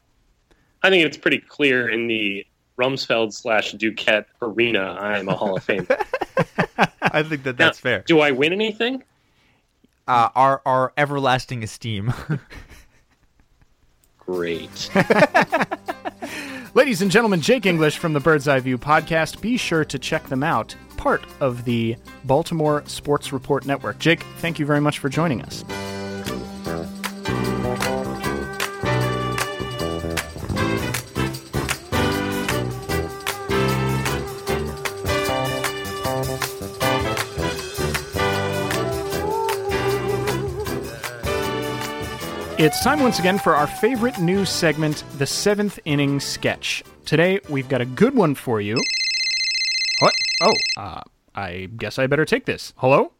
I think it's pretty clear in the Rumsfeld slash Duquette arena. I am a Hall of Fame. [laughs] I think that Now, that's fair. Do I win anything? Uh, our our everlasting esteem. [laughs] Great. [laughs] Ladies and gentlemen, Jake English from the Bird's Eye View podcast. Be sure to check them out. Part of the Baltimore Sports Report Network. Jake, thank you very much for joining us. It's time once again for our favorite news segment, the seventh inning sketch. Today, we've got a good one for you. What? Oh, uh, I guess I better take this. Hello?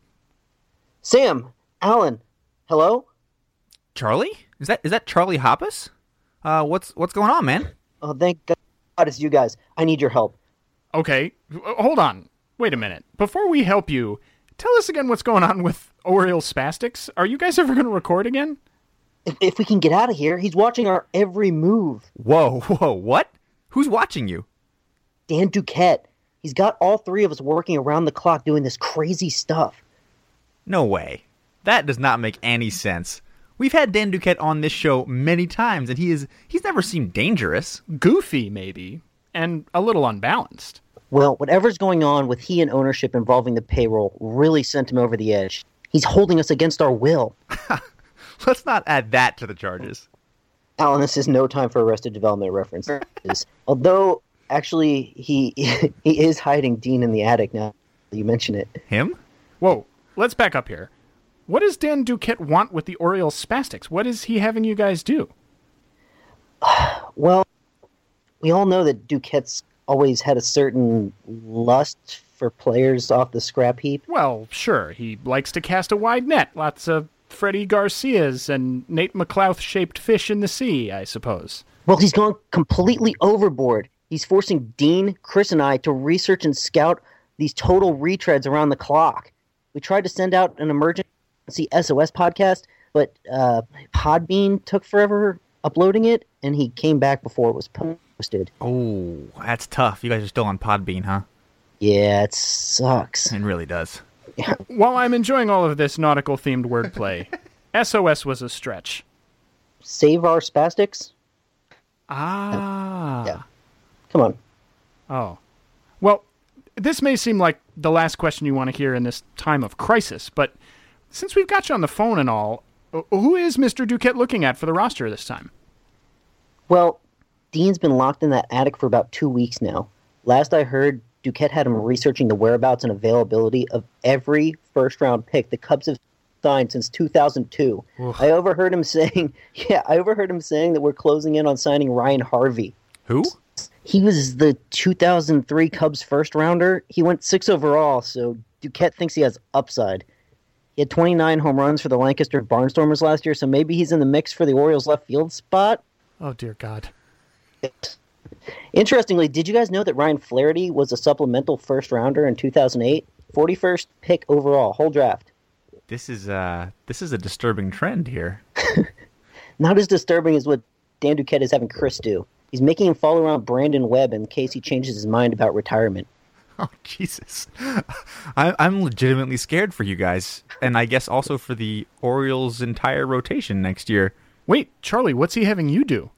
Sam, Alan, hello? Charlie? Is that is that Charlie Hoppus? Uh, what's what's going on, man? Oh, thank God it's you guys. I need your help. Okay, hold on. Wait a minute. Before we help you, tell us again what's going on with Oriole Spastics. Are you guys ever going to record again? If, if we can get out of here, he's watching our every move. Whoa, [laughs] whoa, what? Who's watching you? Dan Duquette. He's got all three of us working around the clock doing this crazy stuff. No way. That does not make any sense. We've had Dan Duquette on this show many times, and he is he's never seemed dangerous. Goofy, maybe, and a little unbalanced. Well, whatever's going on with he and ownership involving the payroll really sent him over the edge. He's holding us against our will. [laughs] [laughs] Let's not add that to the charges. Alan, this is no time for Arrested Development references. [laughs] Although, actually, he [laughs] he is hiding Dean in the attic now. that You mention it. Him? Whoa, let's back up here. What does Dan Duquette want with the Orioles Spastics? What is he having you guys do? [sighs] Well, we all know that Duquette's always had a certain lust for players off the scrap heap. Well, sure, he likes to cast a wide net. Lots of Freddy Garcias and Nate McLouth shaped fish in the sea, I suppose. Well, he's gone completely overboard. He's forcing Dean, Chris, and I to research and scout these total retreads around the clock. We tried to send out an emergency SOS podcast, but uh, Podbean took forever uploading it, and he came back before it was posted. Oh, that's tough. You guys are still on Podbean, huh? Yeah, it sucks. It really does. While I'm enjoying all of this nautical themed wordplay, [laughs] SOS was a stretch. Save our spastics? Ah. Yeah. Come on. Oh. Well, this may seem like the last question you want to hear in this time of crisis, but since we've got you on the phone and all, who is Mr. Duquette looking at for the roster this time? Well, Dean's been locked in that attic for about two weeks now. Last I heard, Duquette had him researching the whereabouts and availability of every first round pick the Cubs have signed since 2002. I overheard him [laughs] saying, yeah, I overheard him saying that we're closing in on signing Ryan Harvey. Who? He was the 2003 Cubs first rounder. He went six overall, so Duquette thinks he has upside. He had 29 home runs for the Lancaster Barnstormers last year, so maybe he's in the mix for the Orioles left field spot. Oh, dear God. Interestingly, did you guys know that Ryan Flaherty was a supplemental first rounder in 2008? 41st pick overall, whole draft. This is uh this is a disturbing trend here. [laughs] Not as disturbing as what Dan Duquette is having Chris do. He's making him follow around Brandon Webb in case he changes his mind about retirement. [laughs] Oh Jesus, [laughs] I, I'm legitimately scared for you guys, and I guess also for the Orioles' entire rotation next year. Wait, Charlie, what's he having you do?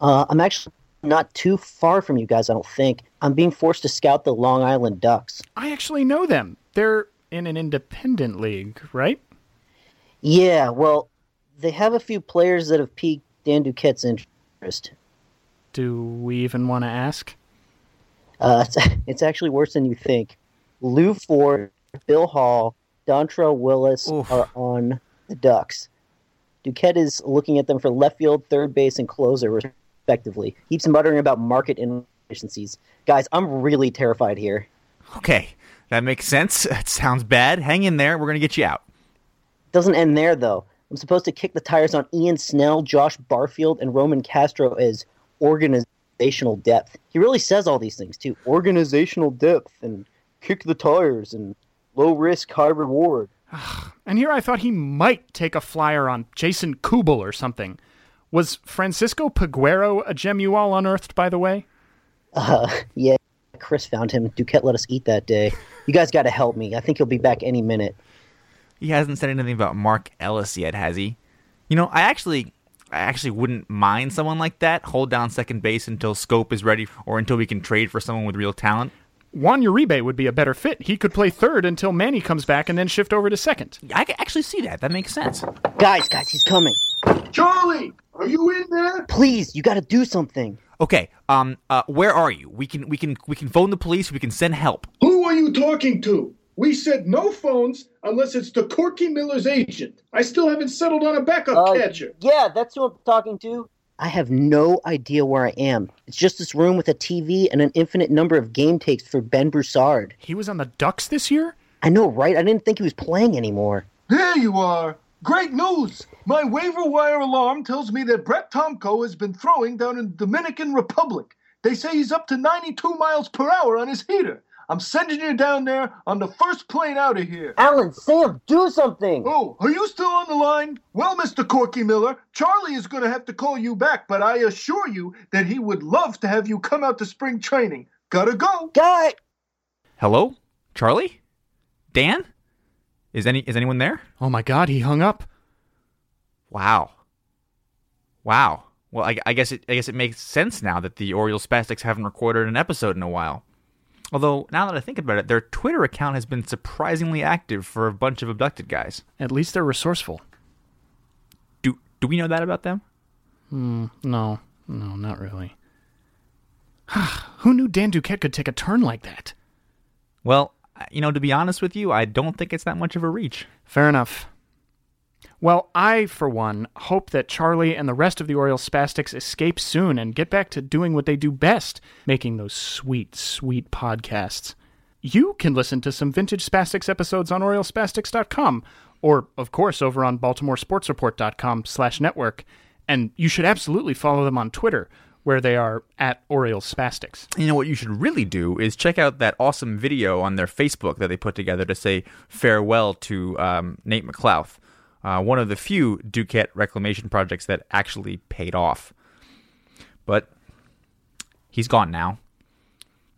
Uh, I'm actually not too far from you guys, I don't think. I'm being forced to scout the Long Island Ducks. I actually know them. They're in an independent league, right? Yeah, well, they have a few players that have piqued Dan Duquette's interest. Do we even want to ask? Uh, [laughs] it's, it's actually worse than you think. Lou Ford, Bill Hall, Dontrelle Willis Oof. are on the Ducks. Duquette is looking at them for left field, third base, and closer, respectively. Keeps muttering about market inefficiencies. Guys, I'm really terrified here. Okay, that makes sense. [laughs] It sounds bad. Hang in there. We're gonna get you out. Doesn't end there, though. I'm supposed to kick the tires on Ian Snell, Josh Barfield, and Roman Castro as organizational depth. He really says all these things, too. Organizational depth, and kick the tires, and low risk, high reward. [sighs] And here I thought he might take a flyer on Jason Kubel or something. Was Francisco Peguero a gem you all unearthed, by the way? Uh, yeah, Chris found him. Duquette let us eat that day. You guys got to help me. I think he'll be back any minute. He hasn't said anything about Mark Ellis yet, has he? You know, I actually, I actually wouldn't mind someone like that hold down second base until Schoop is ready, or until we can trade for someone with real talent. Juan Uribe would be a better fit. He could play third until Manny comes back and then shift over to second. I can actually see that. That makes sense. Guys, guys, he's coming. Charlie, are you in there? Please, you got to do something. Okay, um, uh, where are you? We can, we can, we can phone the police. We can send help. Who are you talking to? We said no phones unless it's to Corky Miller's agent. I still haven't settled on a backup Uh, catcher. Yeah, that's who I'm talking to. I have no idea where I am. It's just this room with a TV and an infinite number of game takes for Ben Broussard. He was on the Ducks this year? I know, right? I didn't think he was playing anymore. There you are. Great news! My waiver wire alarm tells me that Brett Tomko has been throwing down in the Dominican Republic. They say he's up to 92 miles per hour on his heater. I'm sending you down there on the first plane out of here. Alan, Sam, do something! Oh, are you still on the line? Well, Mr. Corky Miller, Charlie is going to have to call you back, but I assure you that he would love to have you come out to spring training. Gotta go. Guy! Hello, Charlie, Dan, is any is anyone there? Oh my God, he hung up. Wow, wow. Well, I, I guess it I guess it makes sense now that the Orioles Spastics haven't recorded an episode in a while. Although now that I think about it, their Twitter account has been surprisingly active for a bunch of abducted guys. At least they're resourceful. Do do we know that about them? Hmm, no, no, not really. [sighs] Who knew Dan Duquette could take a turn like that? Well, you know, to be honest with you, I don't think it's that much of a reach. Fair enough. Well, I, for one, hope that Charlie and the rest of the Orioles Spastics escape soon and get back to doing what they do best, making those sweet, sweet podcasts. You can listen to some vintage Spastics episodes on OriolesSpastics.com, or, of course, over on BaltimoreSportsReport.com slash network. And you should absolutely follow them on Twitter, where they are at Orioles Spastics. You know what you should really do is check out that awesome video on their Facebook that they put together to say farewell to um, Nate McLouth, uh, one of the few Duquette reclamation projects that actually paid off. But he's gone now.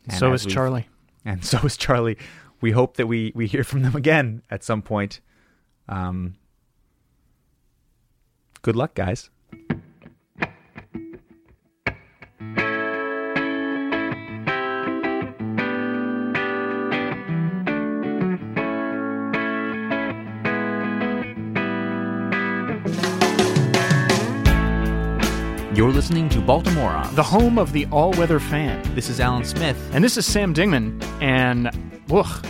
And so is Charlie. [laughs] and so is Charlie. We hope that we we hear from them again at some point. Um, good luck, guys. You're listening to Baltimore on The home of the all weather fan. This is Alan Smith. And this is Sam Dingman. And, ugh,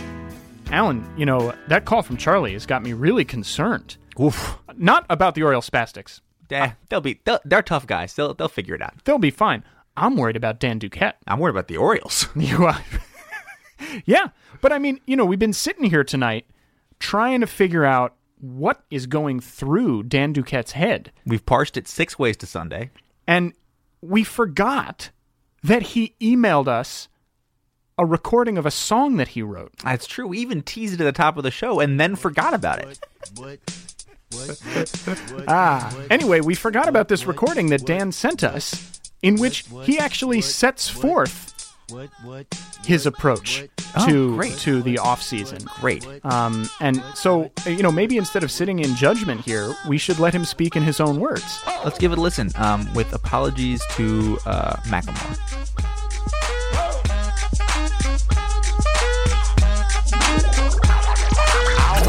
Alan, you know, that call from Charlie has got me really concerned. Oof. Not about the Orioles Spastics. Eh, they'll be they'll, they're tough guys. They'll they'll figure it out. They'll be fine. I'm worried about Dan Duquette. [laughs] I'm worried about the Orioles. [laughs] You are. yeah. But I mean, you know, we've been sitting here tonight trying to figure out what is going through Dan Duquette's head. We've parsed it six ways to Sunday. And we forgot that he emailed us a recording of a song that he wrote. That's true. We even teased it at the top of the show and then forgot about it. [laughs] Ah. Anyway, we forgot about this recording that Dan sent us, in which he actually sets forth his approach to great. to the off season. Great. Um, and so, you know, maybe instead of sitting in judgment here, we should let him speak in his own words. Let's give it a listen. Um, with apologies to uh, Macklemore.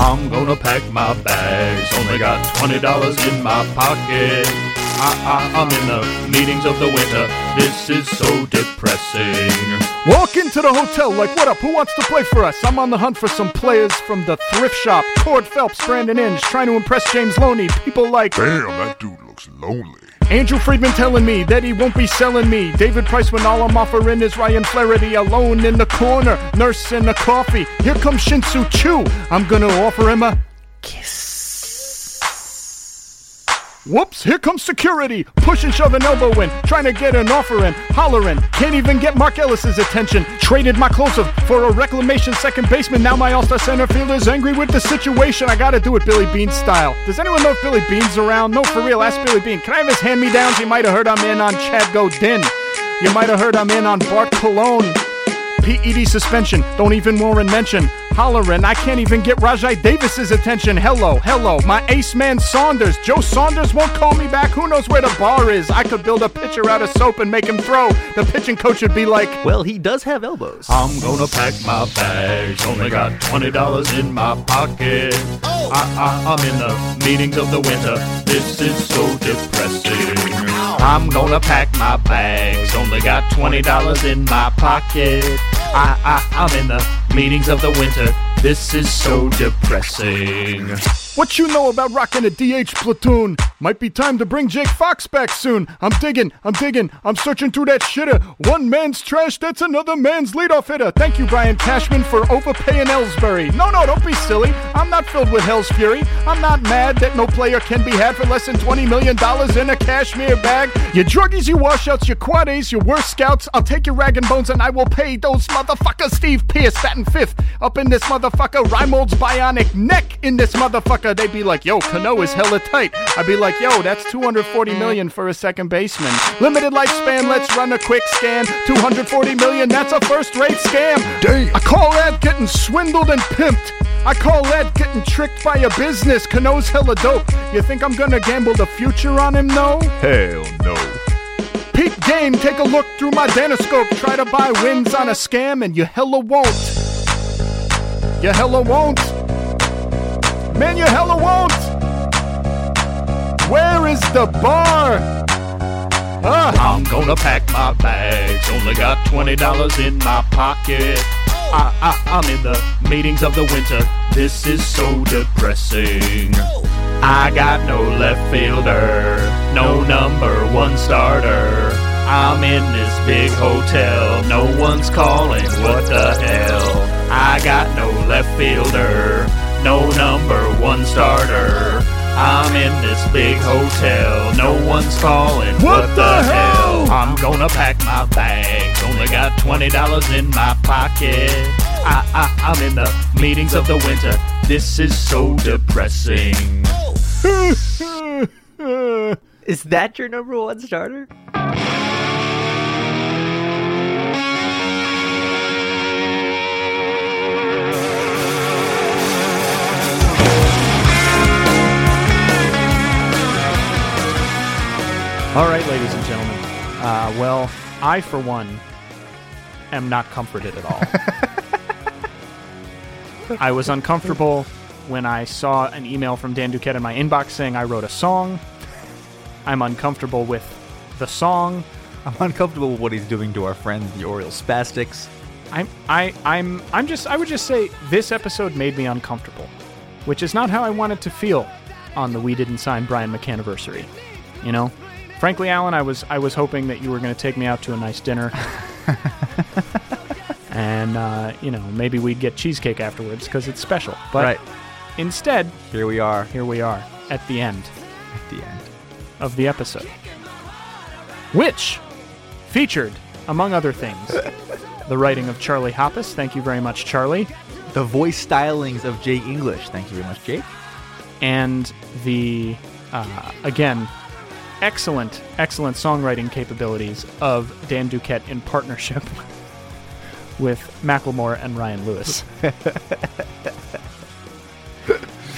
I'm gonna pack my bags. Only got twenty dollars in my pocket. I, I, I'm in the meetings of the winter. This is so depressing. Walk into the hotel like, what up? Who wants to play for us? I'm on the hunt for some players from the thrift shop. Cord Phelps, Brandon Inge, trying to impress James Loney. People like Damn, that dude looks lonely. Andrew Friedman telling me that he won't be selling me. David Price when all I'm offering is Ryan Flaherty alone in the corner, nursing a coffee. Here comes Shin-Soo Choo. I'm gonna offer him a kiss. Whoops, here comes security. Push and shove an elbow in, trying to get an offer in. Hollering, can't even get Mark Ellis's attention. Traded my closer for a reclamation second baseman. Now my all-star center fielder's angry with the situation. I gotta do it Billy Beane style. Does anyone know if Billy Beane's around? No, for real, ask Billy Beane. Can I have his hand-me-downs? You might have heard I'm in on Chad Gaudin. You might have heard I'm in on Bart Cologne. PED suspension, don't even Warren mention. Hollering, I can't even get Rajai Davis's attention. Hello, hello, my ace man Saunders. Joe Saunders won't call me back. Who knows where the bar is? I could build a pitcher out of soap and make him throw. The pitching coach would be like, Well, he does have elbows. I'm gonna pack my bags. Only got twenty dollars in my pocket. Oh. I, I, I'm in the meetings of the winter. This is so depressing. I'm gonna pack my bags. Only got twenty dollars in my pocket. I, I, I'm in the meetings of the winter. This is so depressing. What you know about rocking a DH platoon? Might be time to bring Jake Fox back soon. I'm digging, I'm digging, I'm searching through that shitter. One man's trash, that's another man's leadoff hitter. Thank you, Brian Cashman, for overpaying Ellsbury. No, no, don't be silly. I'm not filled with hell's fury. I'm not mad that no player can be had for less than $20 million in a cashmere bag. Your druggies, your washouts, your quad A's, you worst scouts. I'll take your rag and bones and I will pay those motherfuckers. Steve Pearce batting fifth up in this motherfucker. Reimold's bionic neck in this motherfucker. They'd be like, yo, Cano is hella tight. I'd be like, yo, that's 240 million for a second baseman. Limited lifespan, let's run a quick scan. 240 million, that's a first rate scam. Damn. I call that getting swindled and pimped. I call that getting tricked by a business. Cano's hella dope. You think I'm gonna gamble the future on him, though? Hell no. Peak game, take a look through my Danoscope. Try to buy wins on a scam, and you hella won't. You hella won't. Man, you hella won't. Where is the bar? Ah, I'm gonna pack my bags. Only got twenty dollars in my pocket. I, I, I'm in the meetings of the winter. This is so depressing. I got no left fielder, no number one starter. I'm in this big hotel, no one's calling, what the hell? I got no left fielder, no number one starter. I'm in this big hotel, no one's calling, what, the, hell? I'm gonna pack my bags, only got $20 in my pocket. I, I, I'm in the meetings of the winter, this is so depressing. [laughs] Is that your number one starter? All right, ladies and gentlemen. Uh, well, I, for one, am not comforted at all. [laughs] I was uncomfortable when I saw an email from Dan Duquette in my inbox saying I wrote a song. I'm uncomfortable with the song. I'm uncomfortable with what he's doing to our friends, the Orioles Spastics. I'm I I'm I'm just I would just say this episode made me uncomfortable, which is not how I wanted to feel on the We Didn't Sign Brian McCanniversary. You know, frankly, Alan, I was I was hoping that you were going to take me out to a nice dinner, [laughs] and uh, you know maybe we'd get cheesecake afterwards because it's special. But Right. instead, Here we are here we are at the end at the end. of the episode, which featured, among other things, [laughs] the writing of Charlie Hoppus. Thank you very much, Charlie. The voice stylings of Jake English. Thank you very much, Jake. and the uh, again excellent excellent songwriting capabilities of Dan Duquette in partnership [laughs] with Macklemore and Ryan Lewis. [laughs]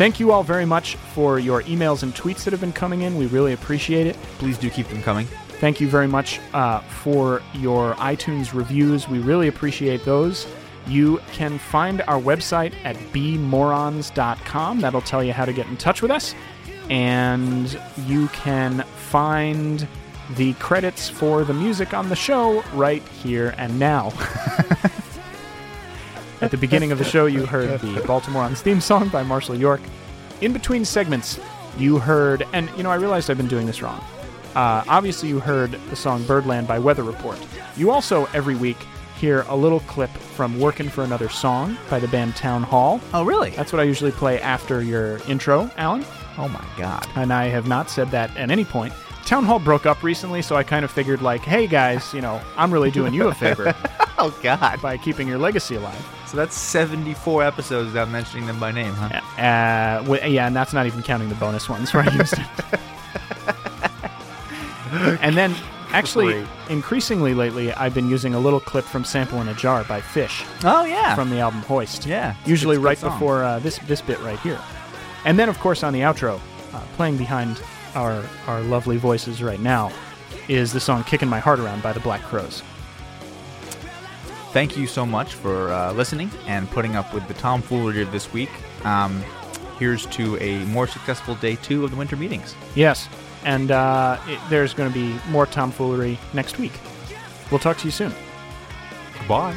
Thank you all very much for your emails and tweets that have been coming in. We really appreciate it. Please do keep them coming. Thank you very much uh, for your iTunes reviews. We really appreciate those. You can find our website at bmorons.com. That'll tell you how to get in touch with us. And you can find the credits for the music on the show right here and now. [laughs] At the beginning of the show, you heard the Baltimorons theme song by Marshall York. In between segments, you heard, and you know, I realized I've been doing this wrong. Uh, obviously, you heard the song Birdland by Weather Report. You also, every week, hear a little clip from Working for Another Song by the band Town Hall. Oh, really? That's what I usually play after your intro, Alan. Oh my God. And I have not said that at any point. Town Hall broke up recently, so I kind of figured, like, hey guys, you know, I'm really doing you a favor [laughs] Oh God. by keeping your legacy alive. So that's 74 episodes without mentioning them by name, huh? Uh, wi- yeah, and that's not even counting the bonus ones where I used it. and then, actually, Great. increasingly lately, I've been using a little clip from "Sample in a Jar" by Phish Oh yeah. from the album Hoist. Yeah, usually good- it's right song. before uh, this this bit right here, and then of course on the outro, uh, playing behind our our lovely voices right now, is the song "Kicking My Heart Around" by the Black Crowes. Thank you so much for uh, listening and putting up with the tomfoolery of this week. Um, here's to a more successful day two of the winter meetings. Yes, and uh, it, there's going to be more tomfoolery next week. We'll talk to you soon. Bye.